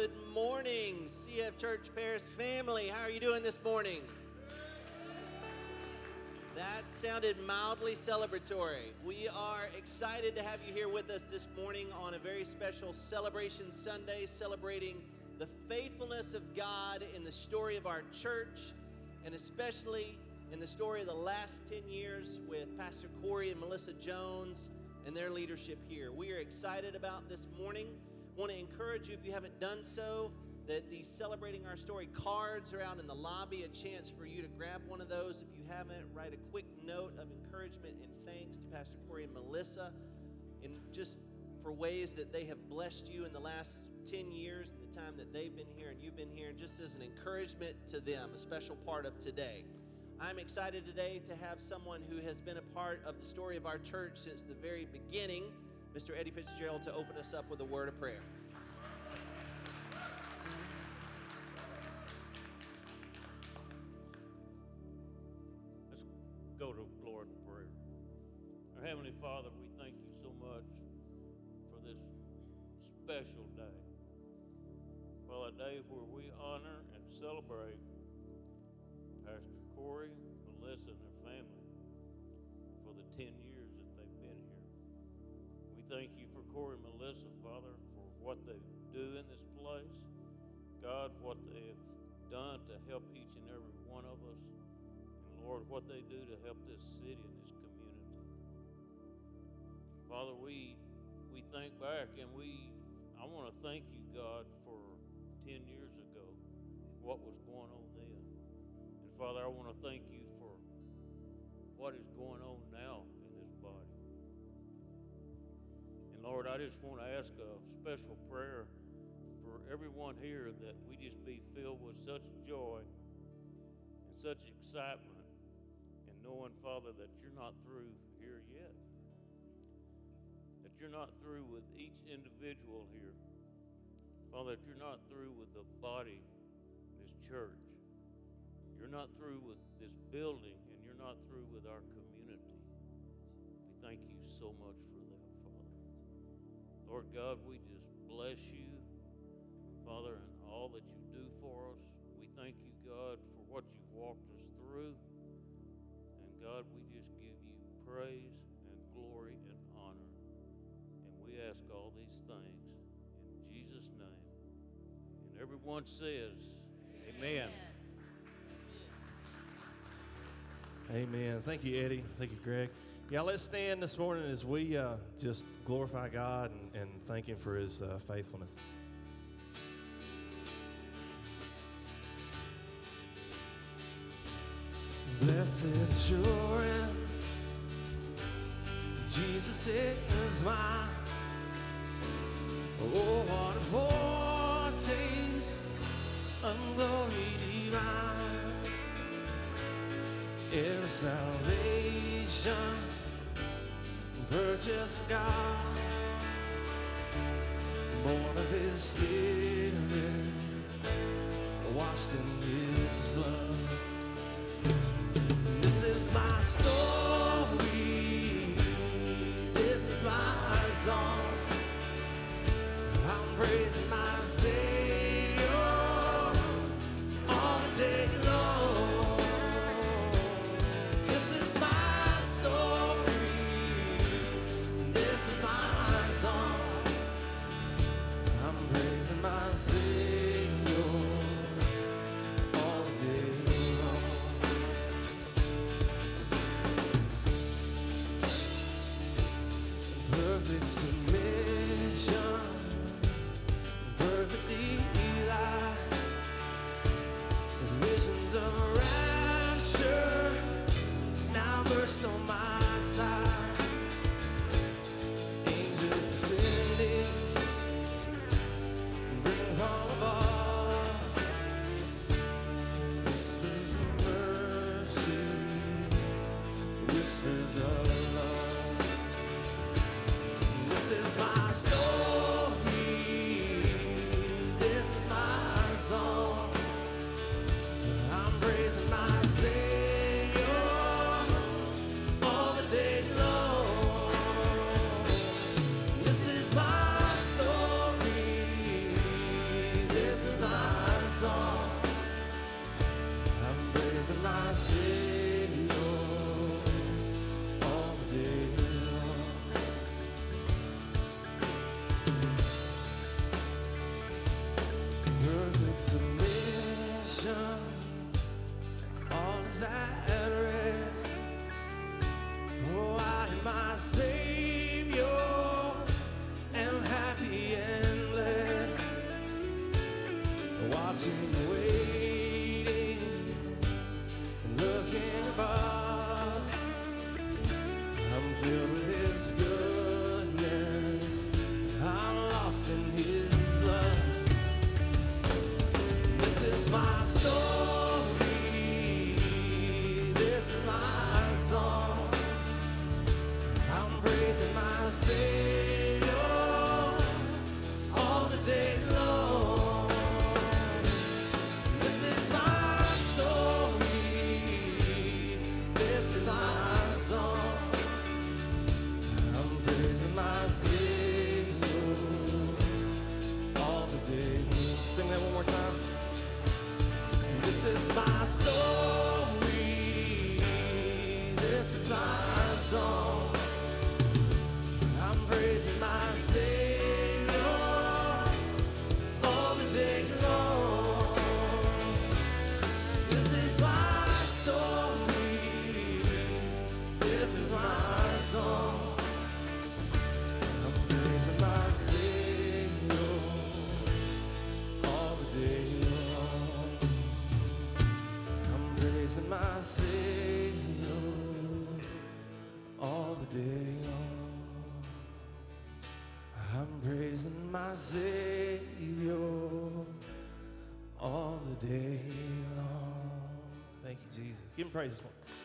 Good morning, CF Church Paris family. How are you doing this morning? That sounded mildly celebratory. We are excited to have you here with us this morning on a very special celebration Sunday, celebrating the faithfulness of God in the story of our church, and especially in the story of the last 10 years with Pastor Corey and Melissa Jones and their leadership here. We are excited about this morning want to encourage you, if you haven't done so, that these celebrating our story cards are out in the lobby. A chance for you to grab one of those. If you haven't, write a quick note of encouragement and thanks to Pastor Corey and Melissa, and just for ways that they have blessed you in the last 10 years and the time that they've been here and you've been here, just as an encouragement to them, a special part of today. I'm excited today to have someone who has been a part of the story of our church since the very beginning. Mr. Eddie Fitzgerald to open us up with a word of prayer. Let's go to Lord in prayer. Our Heavenly Father, we thank you so much for this special day. Well, a day where we honor and celebrate Pastor Corey, do in this place. God, what they have done to help each and every one of us. And Lord, what they do to help this city and this community. Father, we we think back and we I want to thank you, God, for 10 years ago, what was going on then. And Father, I want to thank you for what is going on now Lord, I just want to ask a special prayer for everyone here that we just be filled with such joy and such excitement and knowing, Father, that you're not through here yet. That you're not through with each individual here. Father, that you're not through with the body, this church. You're not through with this building, and you're not through with our community. We thank you so much. Lord God, we just bless you, Father, and all that you do for us. We thank you, God, for what you've walked us through. And God, we just give you praise and glory and honor. And we ask all these things in Jesus' name. And everyone says, Amen. Amen. Thank you, Eddie. Thank you, Greg. Yeah, let's stand this morning as we uh, just glorify God and, and, thank Him for His uh, faithfulness. Blessed assurance, Jesus is mine. Oh, what a foretaste of glory divine. Is salvation purchased God, born of His Spirit, washed in His blood. My Savior all the day long. Thank you, Jesus. Give him praise this morning.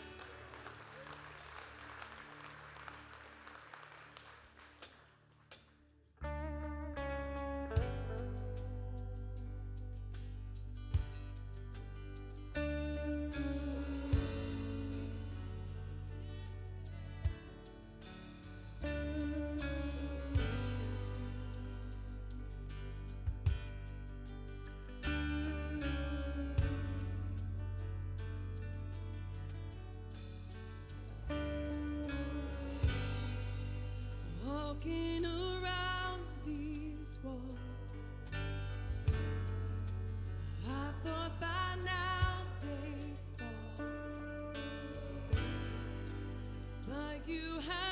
Walking around these walls, I thought by now they'd fall, but you have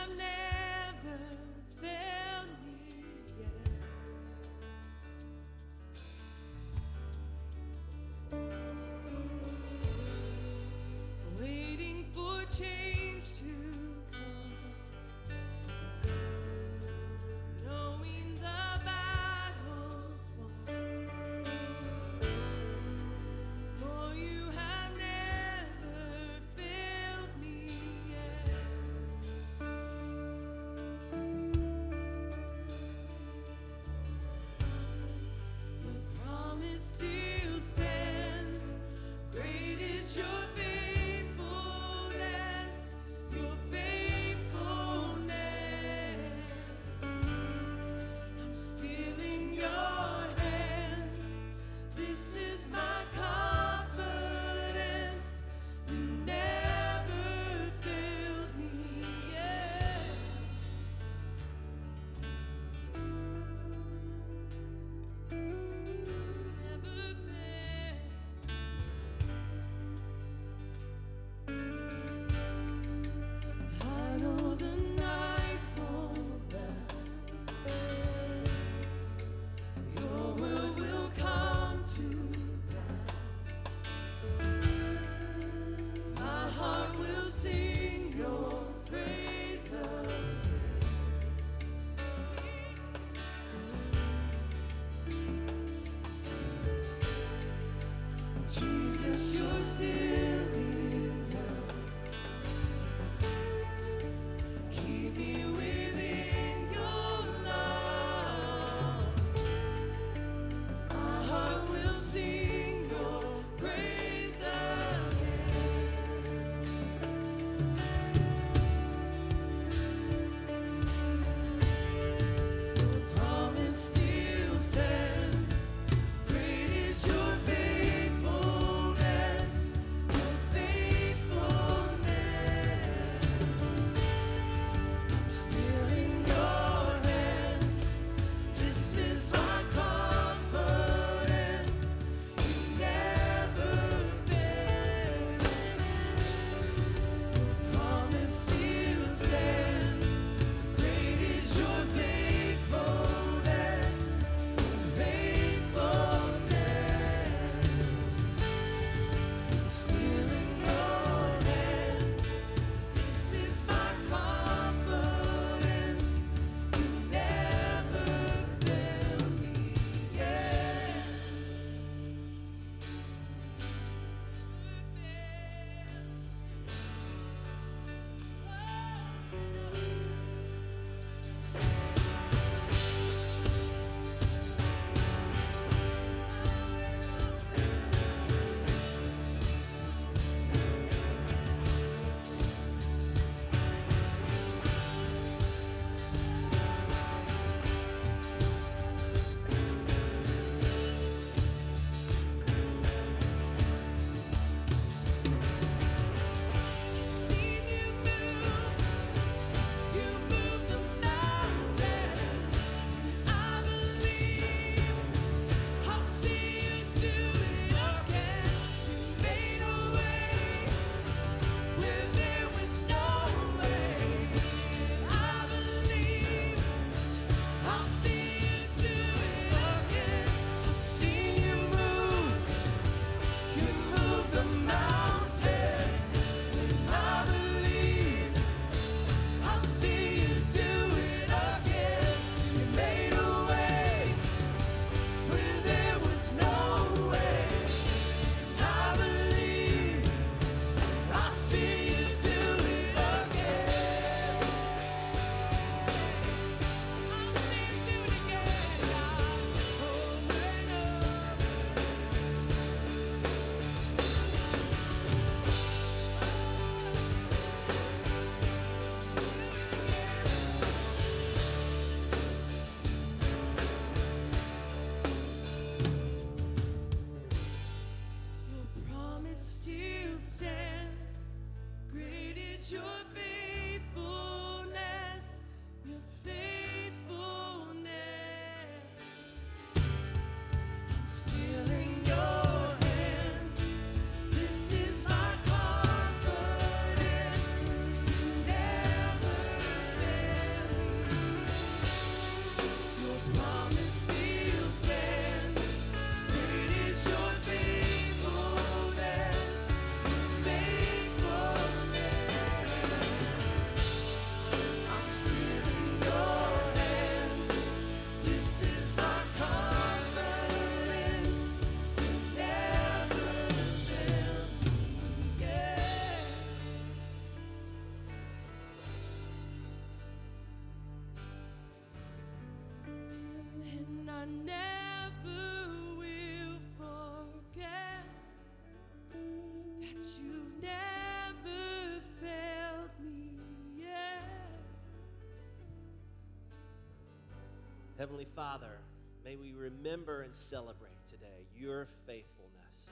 Heavenly Father, may we remember and celebrate today your faithfulness.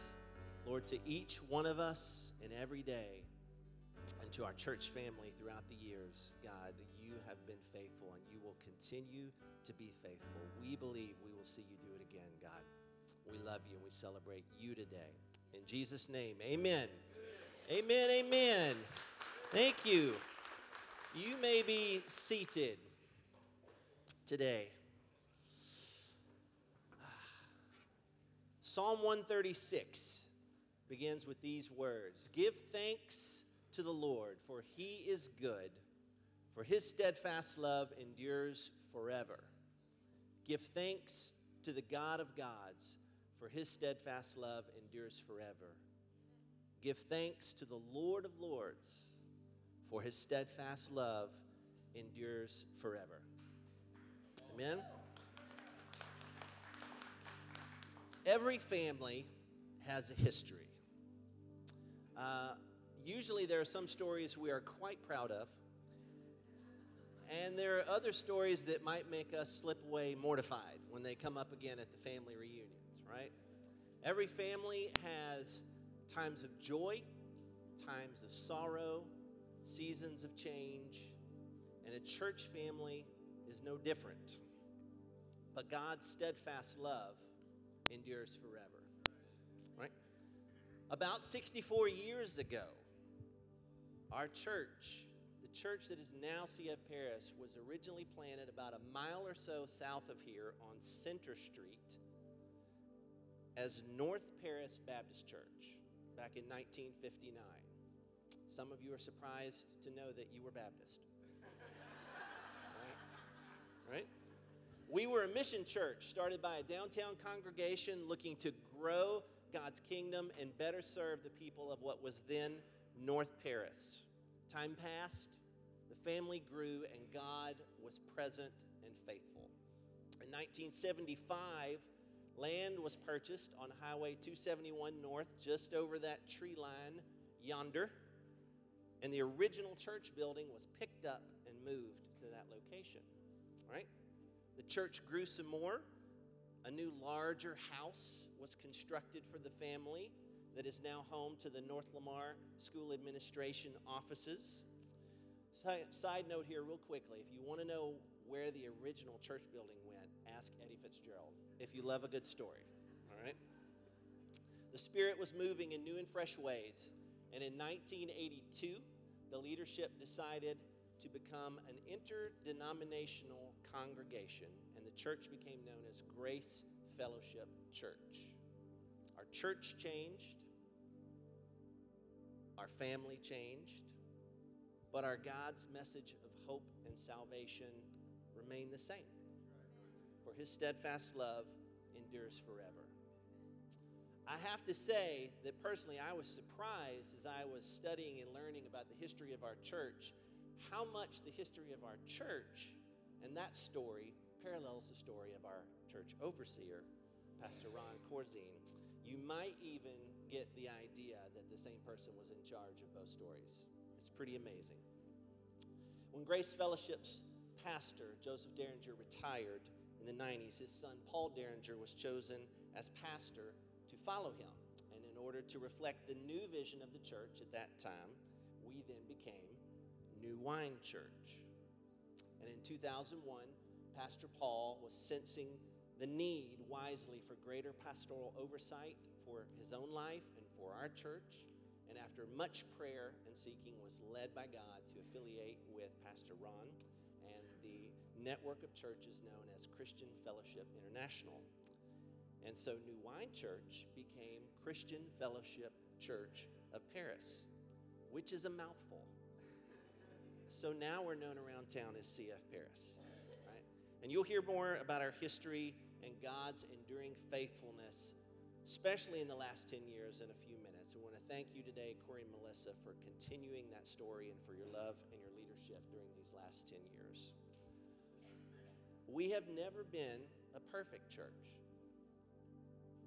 Lord, to each one of us and every day, and to our church family throughout the years, God, you have been faithful and you will continue to be faithful. We believe we will see you do it again, God. We love you and we celebrate you today. In Jesus' name, amen. Amen, amen. Thank you. You may be seated today. Psalm 136 begins with these words Give thanks to the Lord, for he is good, for his steadfast love endures forever. Give thanks to the God of gods, for his steadfast love endures forever. Give thanks to the Lord of lords, for his steadfast love endures forever. Amen. Every family has a history. Uh, usually, there are some stories we are quite proud of, and there are other stories that might make us slip away mortified when they come up again at the family reunions, right? Every family has times of joy, times of sorrow, seasons of change, and a church family is no different. But God's steadfast love endures forever. Right? About 64 years ago, our church, the church that is now CF Paris, was originally planted about a mile or so south of here on Center Street as North Paris Baptist Church back in 1959. Some of you are surprised to know that you were Baptist. right? Right? We were a mission church started by a downtown congregation looking to grow God's kingdom and better serve the people of what was then North Paris. Time passed, the family grew, and God was present and faithful. In 1975, land was purchased on Highway 271 North, just over that tree line yonder, and the original church building was picked up and moved to that location. Right? The church grew some more. A new, larger house was constructed for the family that is now home to the North Lamar School Administration offices. Side, note here, real quickly if you want to know where the original church building went, ask Eddie Fitzgerald if you love a good story. All right? The Spirit was moving in new and fresh ways. And in 1982, the leadership decided to become an interdenominational congregation, and the church became known as Grace Fellowship Church. Our church changed, our family changed, but our God's message of hope and salvation remained the same. For his steadfast love endures forever. I have to say that personally, I was surprised as I was studying and learning about the history of our church, how much the history of our church and that story parallels the story of our church overseer, Pastor Ron Corzine. You might even get the idea that the same person was in charge of both stories. It's pretty amazing. When Grace Fellowship's pastor, Joseph Derringer, retired in the 90s, his son, Paul Derringer, was chosen as pastor to follow him. And in order to reflect the new vision of the church at that time, we then became New Wine Church. And in 2001, Pastor Paul was sensing the need wisely for greater pastoral oversight for his own life and for our church. And after much prayer and seeking, was led by God to affiliate with Pastor Ron and the network of churches known as Christian Fellowship International. And so New Wine Church became Christian Fellowship Church of Paris, which is a mouthful. So now we're known around town as CF Paris. Right? And you'll hear more about our history and God's enduring faithfulness, especially in the last 10 years, in a few minutes. I want to thank you today, Corey and Melissa, for continuing that story and for your love and your leadership during these last 10 years. We have never been a perfect church,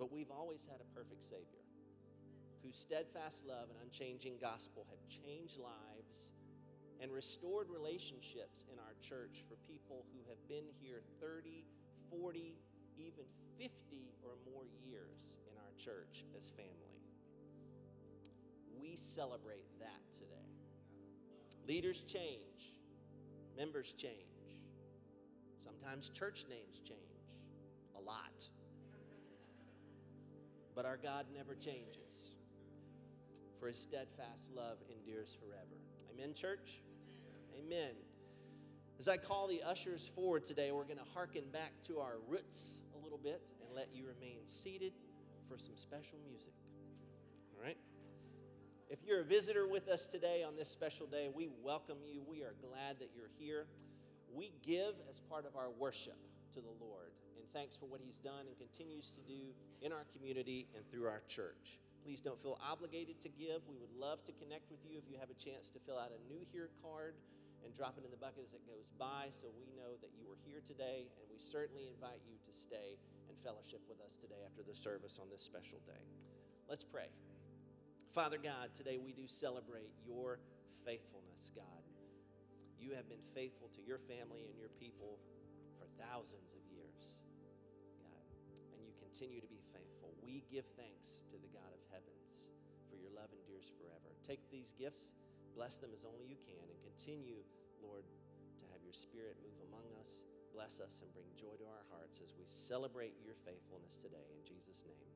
but we've always had a perfect Savior whose steadfast love and unchanging gospel have changed lives and restored relationships in our church for people who have been here 30, 40, even 50 or more years in our church as family. We celebrate that today. Leaders change, members change, sometimes church names change a lot. But our God never changes, for his steadfast love endures forever. Amen, church? Amen. As I call the ushers forward today, we're going to hearken back to our roots a little bit and let you remain seated for some special music. All right? If you're a visitor with us today on this special day, we welcome you. We are glad that you're here. We give as part of our worship to the Lord and thanks for what He's done and continues to do in our community and through our church. Please don't feel obligated to give. We would love to connect with you if you have a chance to fill out a new here card and drop it in the bucket as it goes by so we know that you were here today. And we certainly invite you to stay and fellowship with us today after the service on this special day. Let's pray. Father God, today we do celebrate your faithfulness, God. You have been faithful to your family and your people for thousands of years, God, and you continue to be give thanks to the God of heavens for your love endures forever. Take these gifts, bless them as only you can, and continue, Lord, to have your spirit move among us, bless us, and bring joy to our hearts as we celebrate your faithfulness today. In Jesus' name,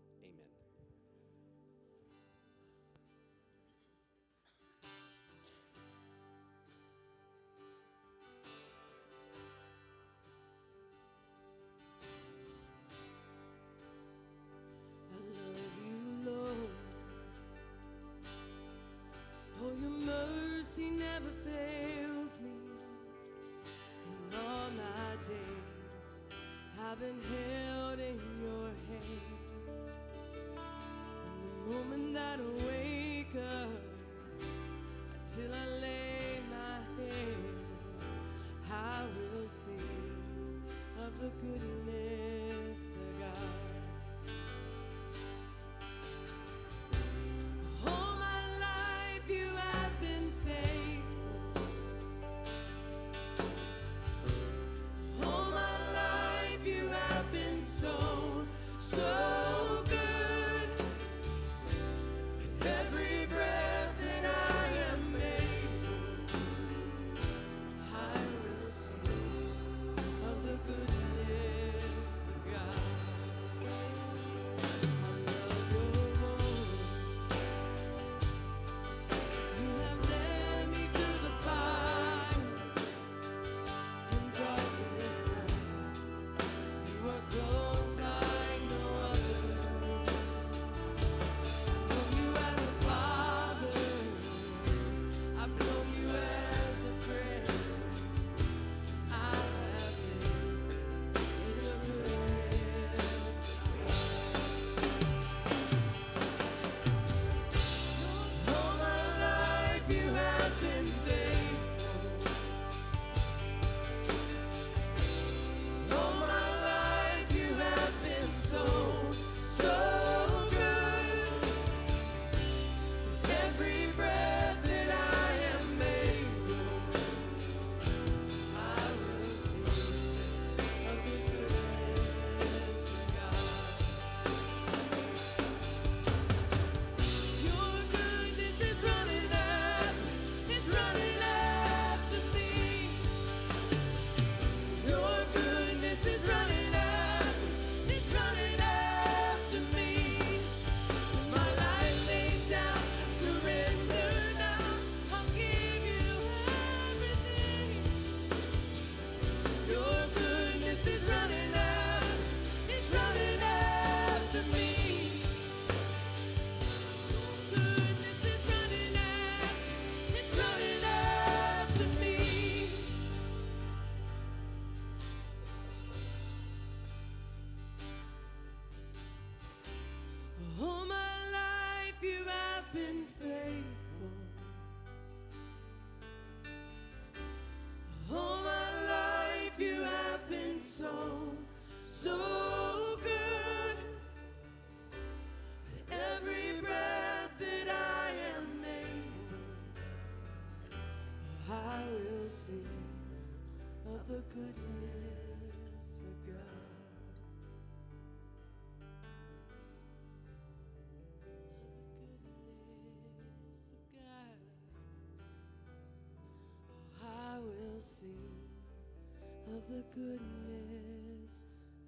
the goodness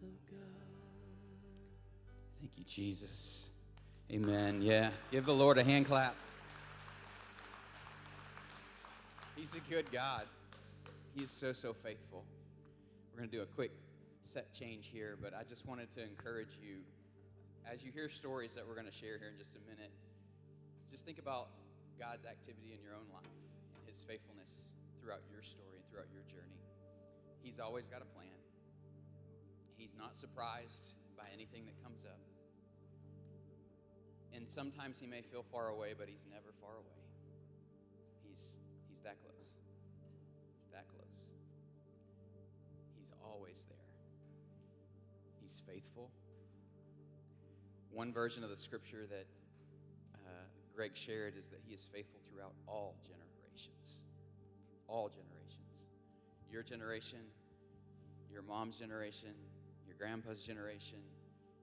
of God. Thank you, Jesus. Amen. Yeah. Give the Lord a hand clap. He's a good God. He is so, so faithful. We're going to do a quick set change here, but I just wanted to encourage you as you hear stories that we're going to share here in just a minute, just think about God's activity in your own life and his faithfulness throughout your story and throughout your journey. He's always got a plan. He's not surprised by anything that comes up. And sometimes he may feel far away, but he's never far away. He's, he's that close. He's that close. He's always there. He's faithful. One version of the scripture that uh, Greg shared is that he is faithful throughout all generations. All generations. Your generation, your mom's generation, your grandpa's generation,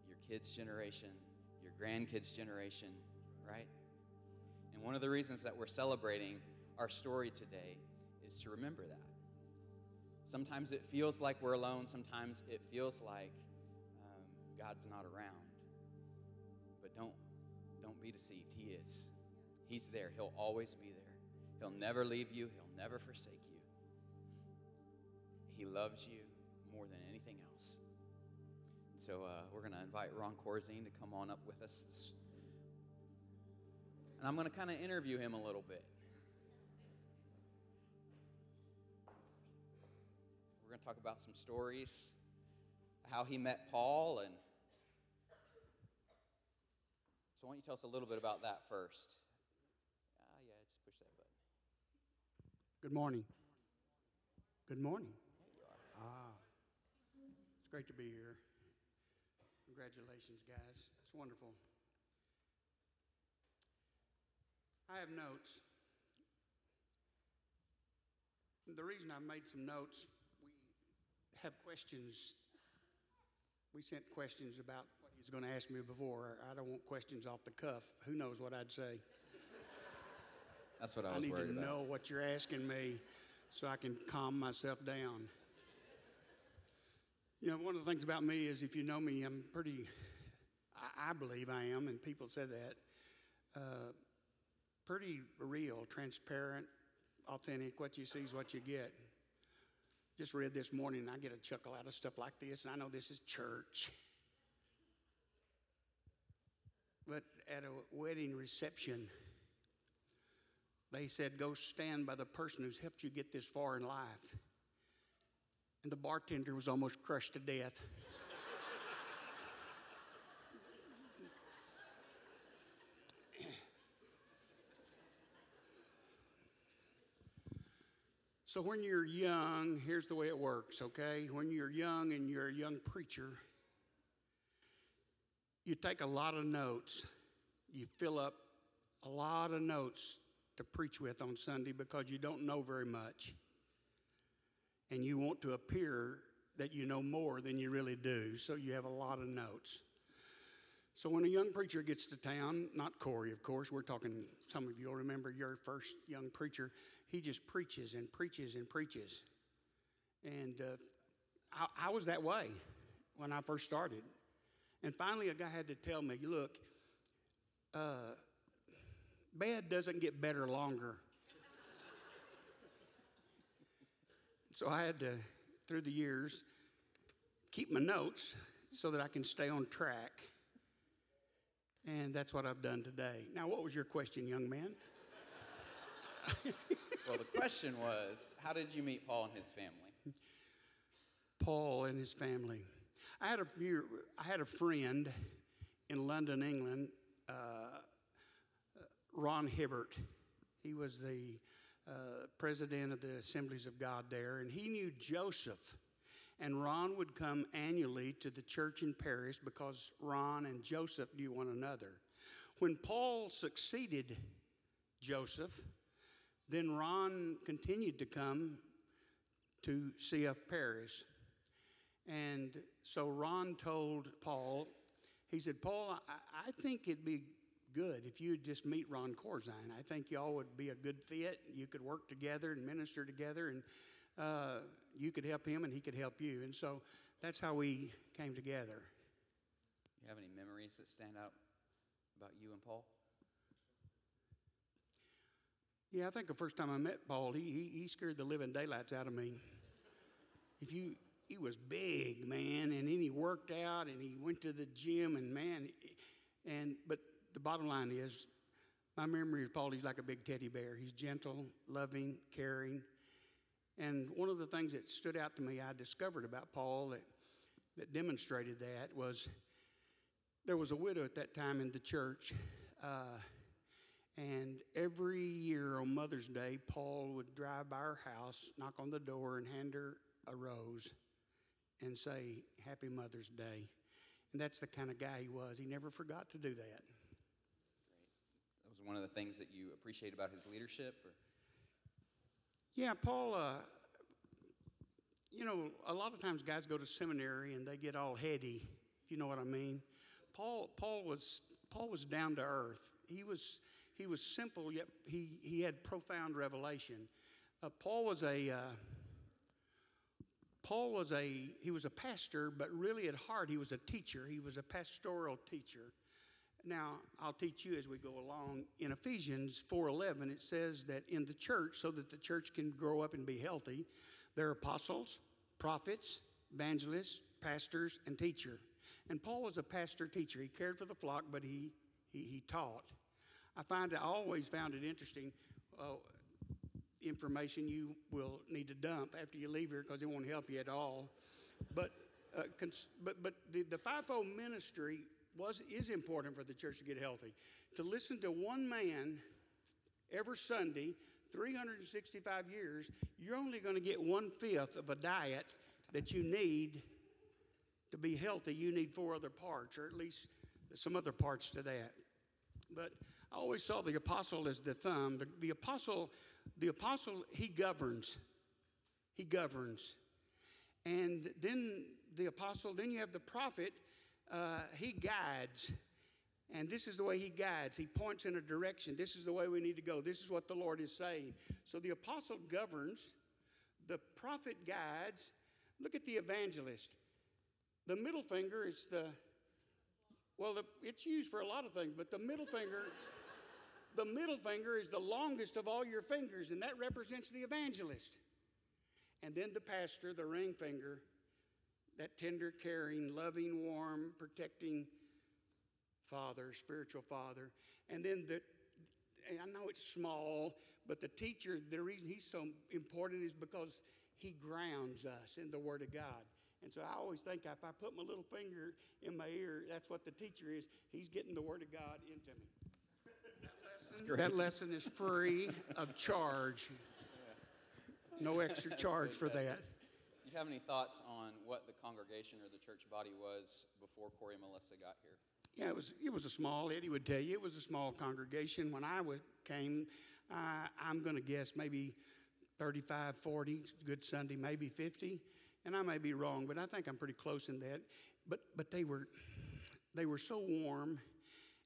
your kids' generation, your grandkids' generation, right? And one of the reasons that we're celebrating our story today is to remember that. Sometimes it feels like we're alone, sometimes it feels like um, God's not around. But don't, don't be deceived. He is. He's there. He'll always be there. He'll never leave you, He'll never forsake you. He loves you more than anything else. And so uh, we're going to invite Ron Corzine to come on up with us. This, and I'm going to kind of interview him a little bit. We're going to talk about some stories, how he met Paul, and so why don't you tell us a little bit about that first? Ah, yeah, just push that button. Good morning. Good morning. There you are. Ah, it's great to be here. Congratulations, guys. It's wonderful. I have notes. The reason I made some notes, we have questions. We sent questions about what he's going to ask me before. I don't want questions off the cuff. Who knows what I'd say? That's what I was I need to about. know what you're asking me so I can calm myself down. You know, one of the things about me is if you know me, I'm pretty, I, believe I am, and people said that, uh, pretty real, transparent, authentic. What you see is what you get. Just read this morning, and I get a chuckle out of stuff like this, and I know this is church. But at a wedding reception, they said, Go stand by the person who's helped you get this far in life. And the bartender was almost crushed to death. so, when you're young, here's the way it works, okay? When you're young and you're a young preacher, you take a lot of notes. You fill up a lot of notes to preach with on Sunday because you don't know very much. And you want to appear that you know more than you really do. So you have a lot of notes. So when a young preacher gets to town, not Corey, of course, we're talking, some of you will remember your first young preacher, he just preaches and preaches and preaches. And uh, I, I was that way when I first started. And finally, a guy had to tell me, look, uh, bad doesn't get better longer. So I had to, through the years, keep my notes so that I can stay on track. And that's what I've done today. Now, what was your question, young man? Well, the question was, how did you meet Paul and his family? Paul and his family. I had a I had a friend in London, England, uh, Ron Hibbert. He was the uh, president of the Assemblies of God there, and he knew Joseph. And Ron would come annually to the church in Paris because Ron and Joseph knew one another. When Paul succeeded Joseph, then Ron continued to come to CF Paris. And so Ron told Paul, he said, Paul, I, I think it'd be good if you'd just meet Ron Corzine. I think y'all would be a good fit. You could work together and minister together, and uh, you could help him and he could help you. And so that's how we came together. You have any memories that stand out about you and Paul? Yeah, I think the first time I met Paul, he, he, he scared the living daylights out of me. If you, he was big, man, and then he worked out and he went to the gym, and man, and but the bottom line is, my memory of Paul, he's like a big teddy bear. He's gentle, loving, caring, and one of the things that stood out to me, I discovered about Paul that that demonstrated that was there was a widow at that time in the church. Uh, and every year on Mother's Day, Paul would drive by her house, knock on the door, and hand her a rose and say, Happy Mother's Day. And that's the kind of guy he was. He never forgot to do that. Was one of the things that you appreciate about his leadership? Or? Yeah, Paul, uh, you know, a lot of times guys go to seminary and they get all heady, if you know what I mean. Paul, Paul, was, Paul was down to earth. He was, he was simple, yet he, he had profound revelation. Uh, Paul was a. Uh, Paul was a he was a pastor, but really at heart he was a teacher. He was a pastoral teacher. Now, I'll teach you as we go along. In Ephesians 4:11 it says that in the church so that the church can grow up and be healthy, there are apostles, prophets, evangelists, pastors, and teacher. And Paul was a pastor teacher. He cared for the flock, but he he, he taught. I find I always found it interesting. Uh, information you will need to dump after you leave here because it won't help you at all. But, uh, cons- but, but the, the fivefold ministry was, is important for the church to get healthy. To listen to one man every Sunday, 365 years, you're only going to get one fifth of a diet that you need to be healthy. You need four other parts, or at least some other parts to that. But I always saw the apostle as the thumb. The, the apostle, the apostle, he governs. He governs. And then the apostle, then you have the prophet, uh, he guides. And this is the way he guides. He points in a direction. This is the way we need to go. This is what the Lord is saying. So the apostle governs, the prophet guides. Look at the evangelist. The middle finger is the, well, the, it's used for a lot of things, but the middle finger, the middle finger is the longest of all your fingers, and that represents the evangelist. And then the pastor, the ring finger, that tender, caring, loving, warm, protecting father, spiritual father. And then the, and I know it's small, but the teacher, the reason he's so important is because he grounds us in the Word of God. And so I always think if I put my little finger in my ear, that's what the teacher is. He's getting the Word of God into me. That's great. That lesson is free of charge. No extra charge for that. You have any thoughts on what the congregation or the church body was before Corey and Melissa got here? Yeah, it was, it was a small, Eddie would tell you, it was a small congregation. When I was, came, uh, I'm going to guess maybe 35, 40, good Sunday, maybe 50. And I may be wrong, but I think I'm pretty close in that. But, but they, were, they were so warm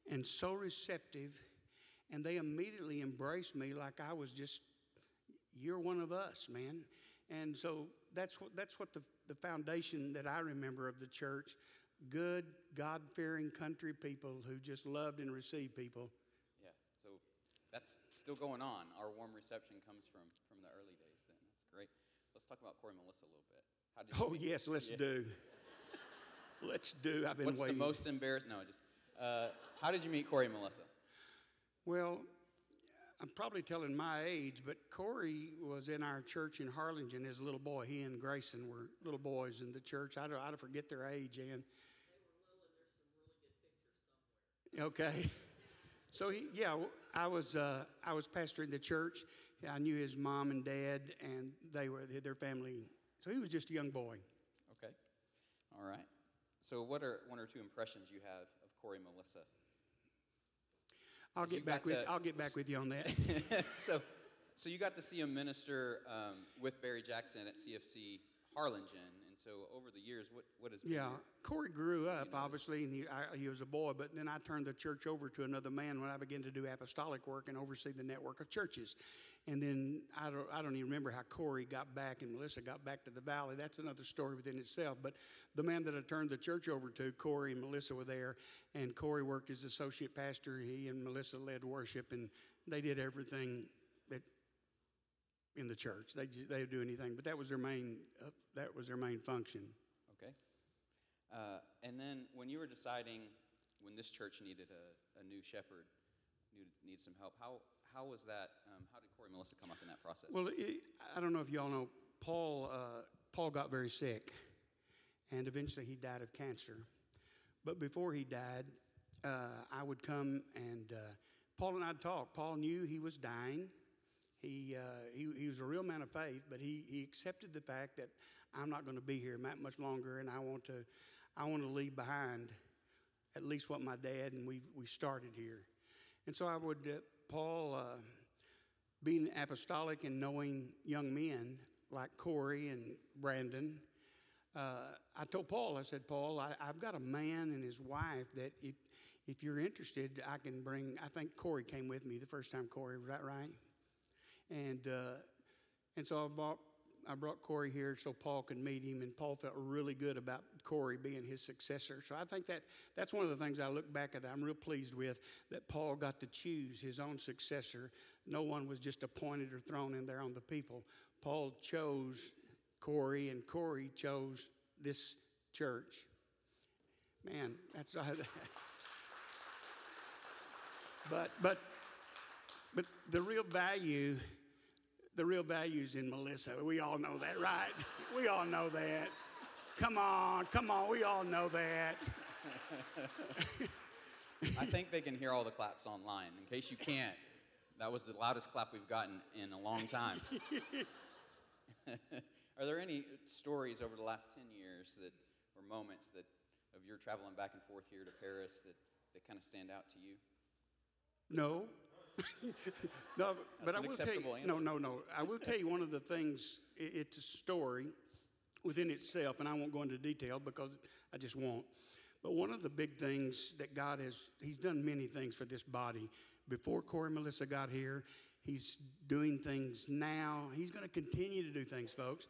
and so receptive, and they immediately embraced me like I was just, you're one of us, man. And so that's what, that's what the, the foundation that I remember of the church good, God fearing country people who just loved and received people. Yeah, so that's still going on. Our warm reception comes from, from the early days then. That's great. Let's talk about Corey and Melissa a little bit. How did you Oh, yes, let's Yeah. do. Let's do. I've been What's waiting. the most embarrassed? No, I just uh, how did you meet Corey and Melissa? Well, I'm probably telling my age, but Corey was in our church in Harlingen as a little boy. He and Grayson were little boys in the church. I don't, I don't forget their age, Ann. Okay. So he, yeah, I was uh, I was pastoring the church. I knew his mom and dad, and they were their family. So he was just a young boy. Okay, all right. So, what are one or two impressions you have of Corey and Melissa? I'll get back with to- I'll get back with you on that. so, so you got to see him minister um, with Barry Jackson at CFC Harlingen, so over the years, what what has been Yeah, your- Corey grew up noticed? obviously, and he I, he was a boy. But then I turned the church over to another man when I began to do apostolic work and oversee the network of churches. And then I don't I don't even remember how Corey got back and Melissa got back to the valley. That's another story within itself. But the man that I turned the church over to, Corey and Melissa were there, and Corey worked as associate pastor. He and Melissa led worship, and they did everything in the church. They they do anything, but that was their main uh, that was their main function. Okay. Uh, and then when you were deciding when this church needed a, a new shepherd, needed, needed some help, how, how was that? Um, how did Corey and Melissa come up in that process? Well, it, I don't know if y'all know, Paul, uh, Paul got very sick, and eventually he died of cancer. But before he died, uh, I would come and uh, Paul and I'd talk. Paul knew he was dying. He, uh, he, he was a real man of faith, but he, he accepted the fact that I'm not going to be here that much longer, and I want to, I want to leave behind at least what my dad and we, we started here. And so I would, uh, Paul, uh, being apostolic and knowing young men like Corey and Brandon, uh, I told Paul, I said, Paul, I, I've got a man and his wife that if, if you're interested, I can bring. I think Corey came with me the first time, Corey, was that right? And, uh, and so I brought, I brought Corey here so Paul could meet him, and Paul felt really good about Corey being his successor. So I think that that's one of the things I look back at that I'm real pleased with that Paul got to choose his own successor. No one was just appointed or thrown in there on the people. Paul chose Corey, and Corey chose this church. Man, that's but but but the real value, the real value's in Melissa. We all know that, right? We all know that. Come on, come on, we all know that. I think they can hear all the claps online. In case you can't, that was the loudest clap we've gotten in a long time. Are there any stories over the last 10 years that, or moments that, of your traveling back and forth here to Paris that, that kind of stand out to you? No. no, but I will tell you. acceptable No, no, no. I will tell you one of the things. It's a story within itself, and I won't go into detail because I just won't. But one of the big things that God has, He's done many things for this body. Before Corey and Melissa got here, He's doing things now. He's going to continue to do things, folks.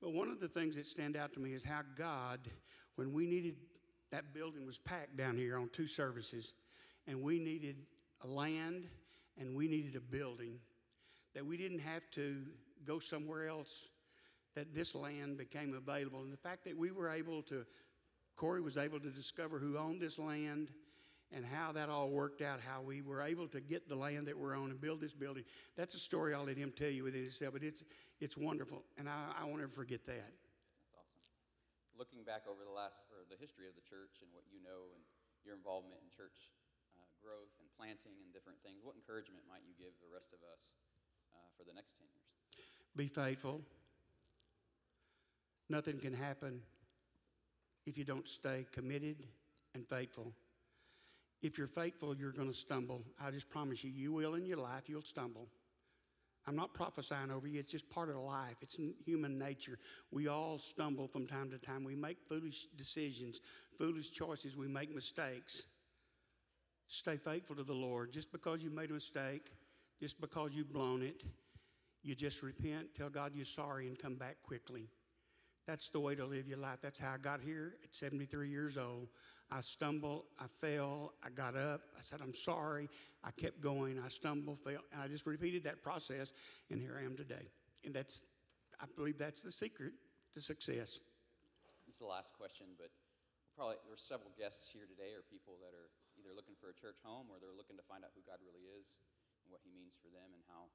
But one of the things that stand out to me is how God, when we needed, that building was packed down here on two services, and we needed a land and we needed a building, that we didn't have to go somewhere else, that this land became available. And the fact that we were able to, Corey was able to discover who owned this land and how that all worked out, how we were able to get the land that we're on and build this building. That's a story I'll let him tell you with within itself, but it's, it's wonderful, and I, I won't ever forget that. That's awesome. Looking back over the last, or the history of the church and what you know and your involvement in church growth and planting and different things, what encouragement might you give the rest of us uh, for the next 10 years? Be faithful. Nothing can happen if you don't stay committed and faithful. If you're faithful, you're going to stumble. I just promise you, you will in your life, you'll stumble. I'm not prophesying over you, it's just part of life. It's human nature. We all stumble from time to time. We make foolish decisions, foolish choices, we make mistakes. Stay faithful to the Lord. Just because you made a mistake, just because you've blown it, you just repent, tell God you're sorry, and come back quickly. That's the way to live your life. That's how I got here at 73 years old. I stumbled, I fell, I got up, I said, I'm sorry. I kept going, I stumbled, fell, and I just repeated that process, and here I am today. And that's, I believe that's the secret to success. Is the last question, but probably there are several guests here today or people that are either looking for a church home or they're looking to find out who God really is and what he means for them and how,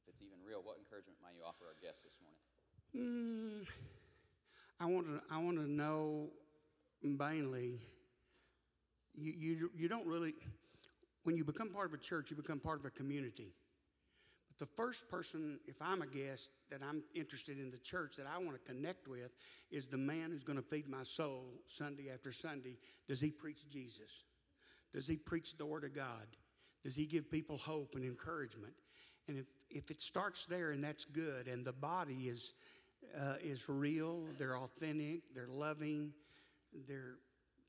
if it's even real, what encouragement might you offer our guests this morning? Mm, I want to. I want to know mainly. You, you you don't really. When you become part of a church, you become part of a community. But the first person, if I'm a guest, that I'm interested in the church that I want to connect with is the man who's going to feed my soul Sunday after Sunday. Does he preach Jesus? Does he preach the Word of God? Does he give people hope and encouragement? And if, if it starts there and that's good, and the body is, uh, is real, they're authentic, they're loving, they're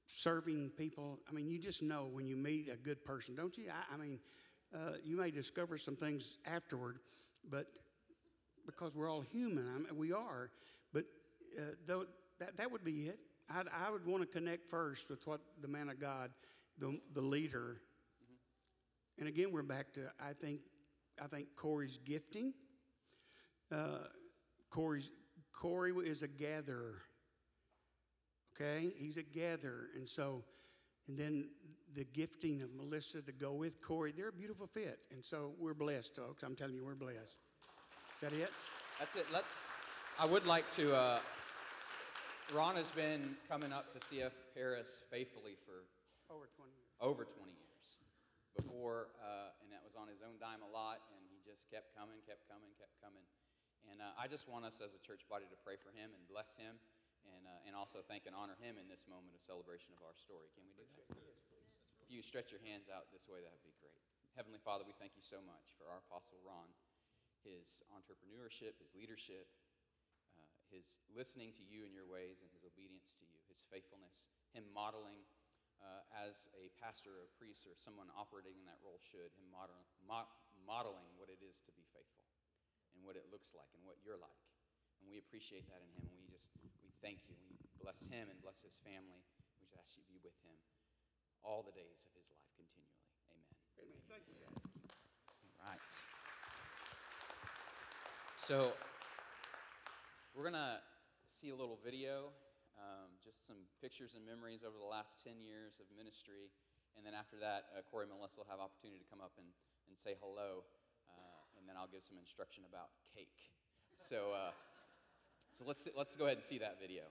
serving people. I mean, you just know when you meet a good person, don't you? I, I mean, uh, you may discover some things afterward, but because we're all human, I mean, we are. But uh, though that, that would be it. I'd, I would want to connect first with what the man of God, the, the leader. And again, we're back to I think I think Corey's gifting. Uh, Corey's Corey is a gatherer. Okay, he's a gatherer, and so, and then the gifting of Melissa to go with Corey, they're a beautiful fit, and so we're blessed, folks. I'm telling you, we're blessed. Is that it? That's it. Let, I would like to. Uh, Ron has been coming up to CF Paris faithfully for Over 20 years. over 20 years. Before, uh, and that was on his own dime a lot, and he just kept coming, kept coming, kept coming. And uh, I just want us as a church body to pray for him and bless him, and, uh, and also thank and honor him in this moment of celebration of our story. Can we do that? If you stretch your hands out this way, that would be great. Heavenly Father, we thank you so much for our Apostle Ron, his entrepreneurship, his leadership, uh, his listening to you and your ways, and his obedience to you, his faithfulness, him modeling uh, as a pastor, a priest, or someone operating in that role should, in model, mo- modeling what it is to be faithful and what it looks like and what you're like. And we appreciate that in him. And we just, we thank you. We bless him and bless his family. We just ask you to be with him all the days of his life continually. Amen. Amen. Thank you, guys. All right. So, we're going to see a little video, um, just some pictures and memories over the last 10 years of ministry. And then after that, uh, Corey and Melissa will have opportunity to come up and, and say hello. Uh, and then I'll give some instruction about cake. So, uh, so let's, let's go ahead and see that video.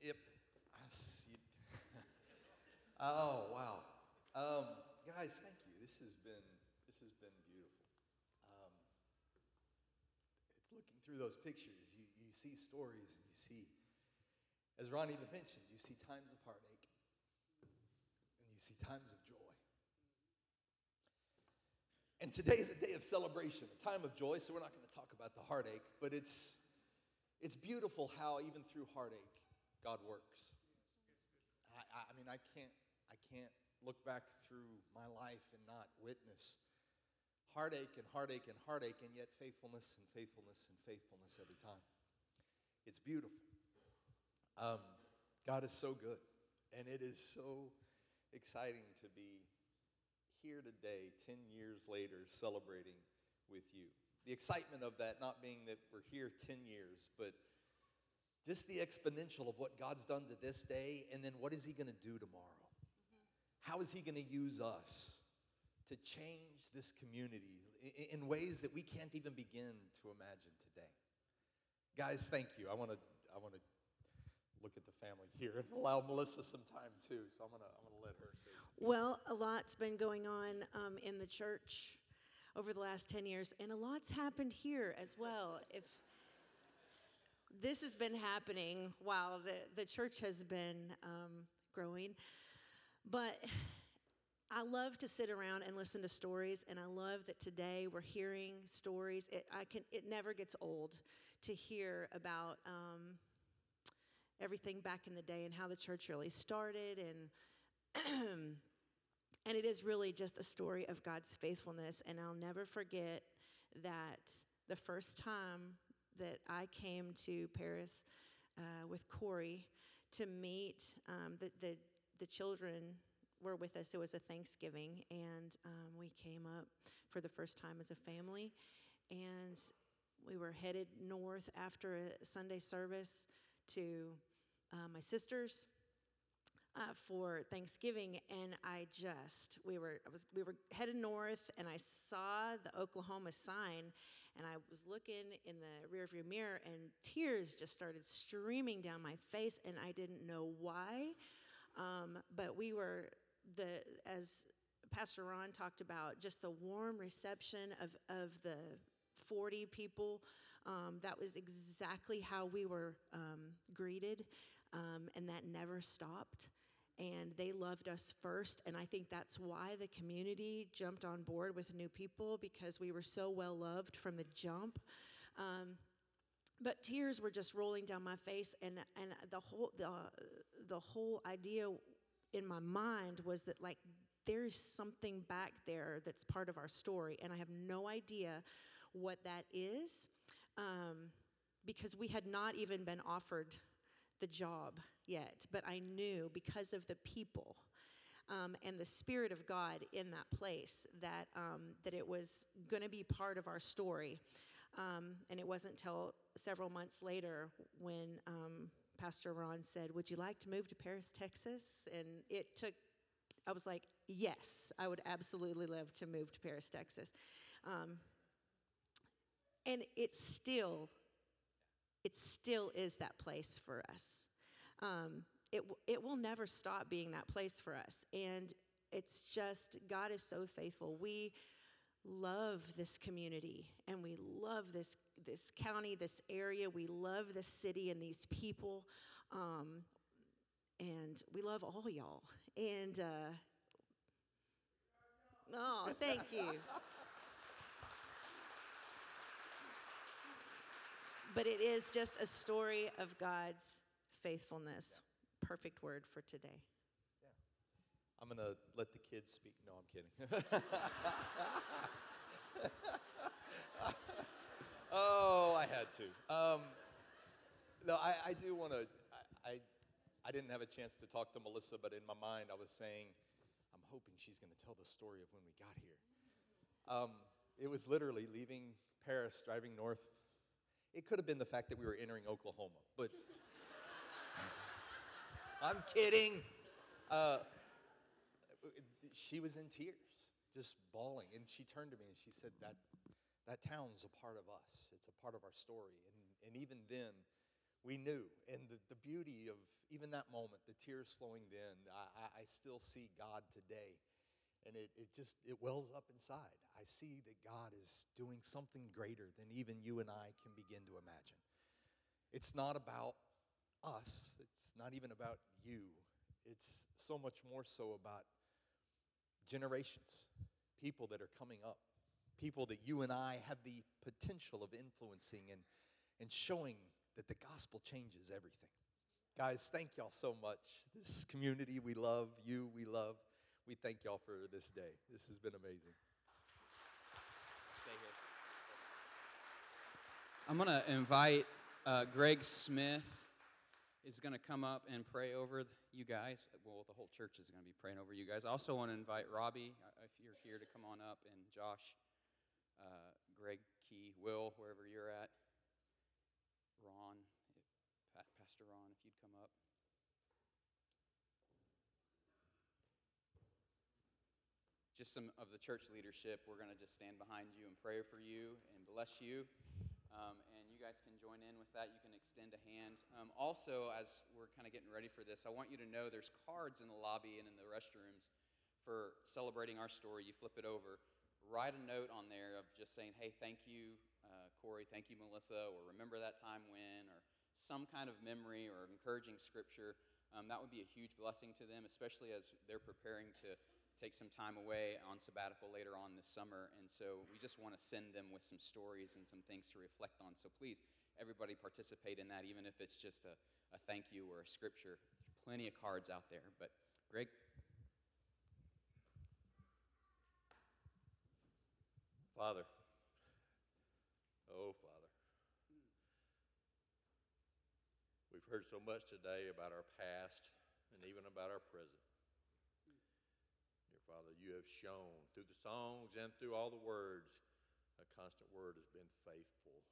Yep. I see. oh wow, um, guys, thank you. This has been this has been beautiful. Um, it's looking through those pictures. You you see stories and you see, as Ronnie even mentioned, you see times of heartache and you see times of joy. And today is a day of celebration, a time of joy. So we're not going to talk about the heartache, but it's it's beautiful how even through heartache God works. I, I, mean, I can't, I can't look back through my life and not witness heartache and heartache and heartache, and yet faithfulness and faithfulness and faithfulness every time. It's beautiful. Um, God is so good, and it is so exciting to be here today, 10 years later, celebrating with you. The excitement of that not being that we're here 10 years, but just the exponential of what God's done to this day, and then what is He going to do tomorrow? How is He going to use us to change this community in, in ways that we can't even begin to imagine today? Guys, thank you. I want to I want to look at the family here and allow Melissa some time too. So I'm gonna I'm gonna let her say. Well, a lot's been going on um, in the church over the last 10 years, and a lot's happened here as well. If this has been happening while the, the church has been um, growing. But I love to sit around and listen to stories, and I love that today we're hearing stories. It, I can, it never gets old to hear about um, everything back in the day and how the church really started. And, and it is really just a story of God's faithfulness. And I'll never forget that the first time that I came to Paris uh, with Corey to meet um, the, the, the children were with us. It was a Thanksgiving, and um, we came up for the first time as a family. And we were headed north after a Sunday service to uh, my sister's uh, for Thanksgiving, and I just we were I was we were headed north, and I saw the Oklahoma sign, and I was looking in the rearview mirror, and tears just started streaming down my face, and I didn't know why. Um, but we were the as Pastor Ron talked about, just the warm reception of of the 40 people. Um, that was exactly how we were um, greeted, um, and that never stopped and they loved us first. And I think that's why the community jumped on board with new people because we were so well loved from the jump. Um, but tears were just rolling down my face, and and the whole the the whole idea in my mind was that like there's something back there that's part of our story, and I have no idea what that is, um, because we had not even been offered the job yet, but I knew because of the people um, and the Spirit of God in that place that, um, that it was going to be part of our story. Um, and it wasn't until several months later when um, Pastor Ron said, Would you like to move to Paris, Texas? And it took, I was like, Yes, I would absolutely love to move to Paris, Texas. Um, and it's still it still is that place for us. Um, it, it will never stop being that place for us. And it's just, God is so faithful. We love this community and we love this, this county, this area. We love this city and these people. Um, and we love all y'all. And, uh, oh, thank you. but it is just a story of God's faithfulness. Perfect word for today. I'm going to let the kids speak. No, I'm kidding. oh, I had to. Um, no, I, I do want to. I, I, I didn't have a chance to talk to Melissa, but in my mind, I was saying, I'm hoping she's going to tell the story of when we got here. Um, it was literally leaving Paris, driving north it could have been the fact that we were entering Oklahoma, but I'm kidding. Uh, she was in tears, just bawling, and she turned to me and she said, "That, That town's a part of us, it's a part of our story. And, and even then, we knew. And the, the beauty of even that moment, the tears flowing then, I, I still see God today. And it, it just, it wells up inside. I see that God is doing something greater than even you and I can begin to imagine. It's not about us, it's not even about you. It's so much more so about generations, people that are coming up, people that you and I have the potential of influencing and, and showing that the gospel changes everything. Guys, thank y'all so much. This community we love, you we love. We thank y'all for this day. This has been amazing. Stay here. I'm going to invite uh, Greg Smith is going to come up and pray over you guys. Well, the whole church is going to be praying over you guys. I also want to invite Robbie, uh, if you're here, to come on up, and Josh, uh, Greg Key, Will, wherever you're at. Ron, Pastor Ron, if you'd come up. Just some of the church leadership, we're going to just stand behind you and pray for you and bless you. Um, and you guys can join in with that. You can extend a hand. Um, also, as we're kind of getting ready for this, I want you to know there's cards in the lobby and in the restrooms for celebrating our story. You flip it over, write a note on there of just saying, hey, thank you, uh, Corey, thank you, Melissa, or remember that time when, or some kind of memory or encouraging scripture. Um, that would be a huge blessing to them, especially as they're preparing to take some time away on sabbatical later on this summer. And so we just want to send them with some stories and some things to reflect on. So please, everybody participate in that, even if it's just a, a thank you or a scripture. There's plenty of cards out there. But Greg? Father, oh, Father, we've heard so much today about our past and even about our present. Father, you have shown through the songs and through all the words, a constant word has been faithful.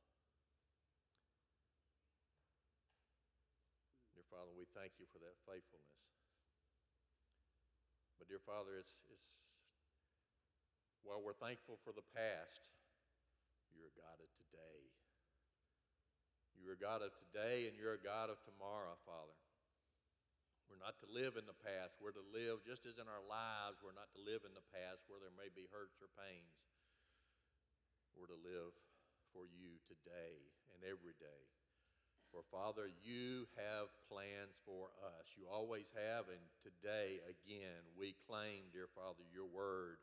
Dear Father, we thank you for that faithfulness. But, dear Father, it's, it's while we're thankful for the past, you're a God of today. You're a God of today and you're a God of tomorrow, Father. We're not to live in the past. We're to live just as in our lives, we're not to live in the past where there may be hurts or pains. We're to live for you today and every day. For Father, you have plans for us. You always have, and today again we claim, dear Father, your word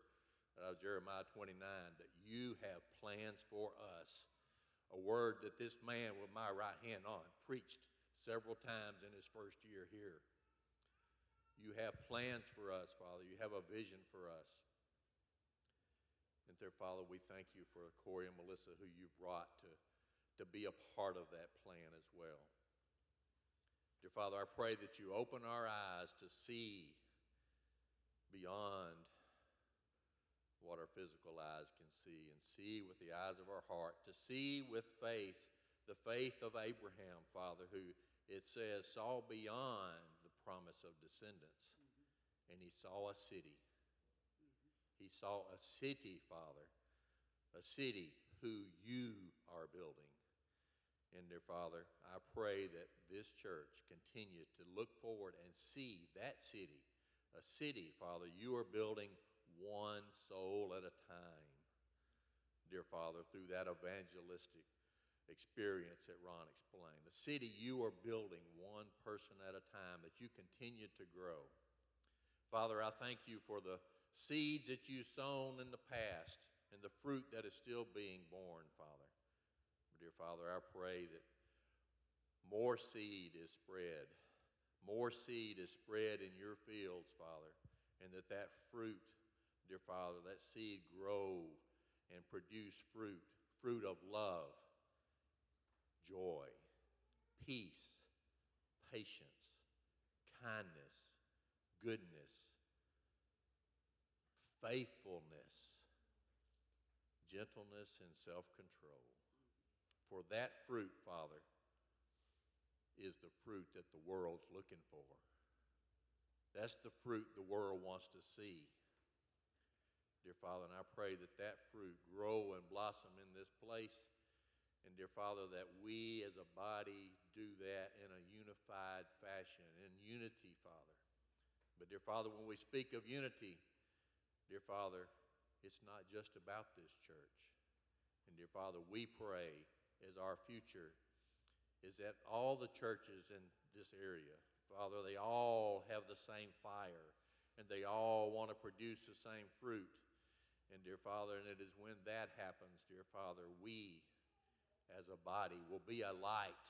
out of Jeremiah 29 that you have plans for us. A word that this man with my right hand on preached several times in his first year here. You have plans for us, Father. You have a vision for us. And there, Father, we thank you for Corey and Melissa who you've brought to, to be a part of that plan as well. Dear Father, I pray that you open our eyes to see beyond what our physical eyes can see and see with the eyes of our heart, to see with faith, the faith of Abraham, Father, who it says saw beyond promise of descendants. Mm-hmm. And he saw a city. Mm-hmm. He saw a city, Father, a city who you are building. And dear Father, I pray that this church continue to look forward and see that city, a city, Father, you are building one soul at a time. Dear Father, through that evangelistic experience that Ron explained. The city you are building one person at a time that you continue to grow. Father, I thank you for the seeds that you've sown in the past and the fruit that is still being borne, Father. Dear Father, I pray that more seed is spread. More seed is spread in your fields, Father, and that that fruit, dear Father, that seed grow and produce fruit, fruit of love, joy, peace, patience, kindness, goodness, faithfulness, gentleness, and self control. For that fruit, Father, is the fruit that the world's looking for. That's the fruit the world wants to see. Dear Father, and I pray that that fruit grow and blossom in this place. And dear Father, that we as a body do that in a unified fashion, in unity, Father. But dear Father, when we speak of unity, dear Father, it's not just about this church. And dear Father, we pray as our future is that all the churches in this area, Father, they all have the same fire and they all want to produce the same fruit. And dear Father, and it is when that happens, dear Father, we as a body will be a light.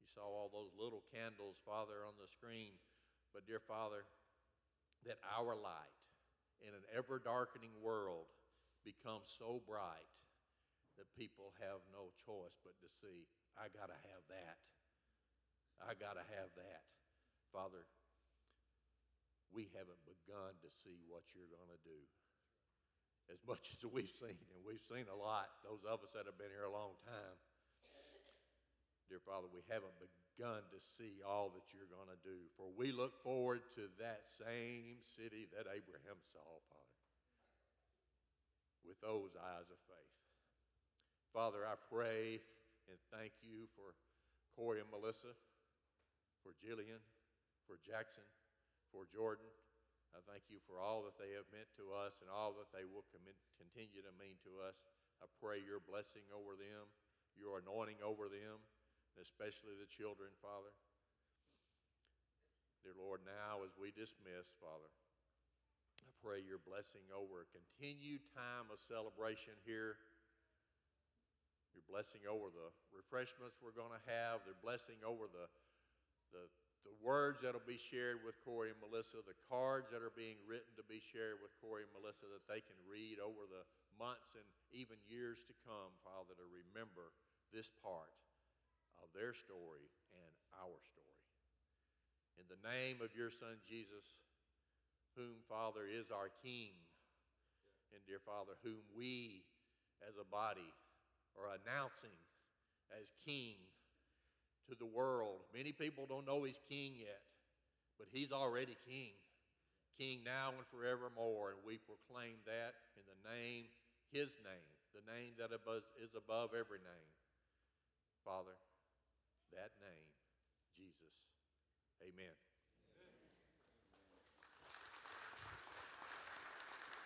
You saw all those little candles, Father, on the screen. But dear Father, that our light in an ever darkening world becomes so bright that people have no choice but to see, I got to have that. I got to have that. Father, we haven't begun to see what you're going to do. As much as we've seen, and we've seen a lot, those of us that have been here a long time, dear Father, we haven't begun to see all that you're going to do. For we look forward to that same city that Abraham saw, Father, with those eyes of faith. Father, I pray and thank you for Corey and Melissa, for Jillian, for Jackson, for Jordan. I thank you for all that they have meant to us and all that they will commi- continue to mean to us. I pray your blessing over them, your anointing over them, especially the children, Father. Dear Lord, now as we dismiss, Father, I pray your blessing over a continued time of celebration here your blessing over the refreshments we're going to have, their blessing over the, the, the words that'll be shared with Corey and Melissa, the cards that are being written to be shared with Corey and Melissa that they can read over the months and even years to come, Father, to remember this part of their story and our story. In the name of your Son, Jesus, whom, Father, is our King, and dear Father, whom we as a body are announcing as king to the world. Many people don't know he's king yet, but he's already king. King now and forevermore. And we proclaim that in the name, his name, the name that is above every name. Father, that name, Jesus. Amen.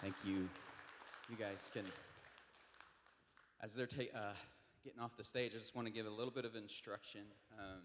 Thank you. You guys can as they're ta- uh, getting off the stage, I just want to give a little bit of instruction. Um,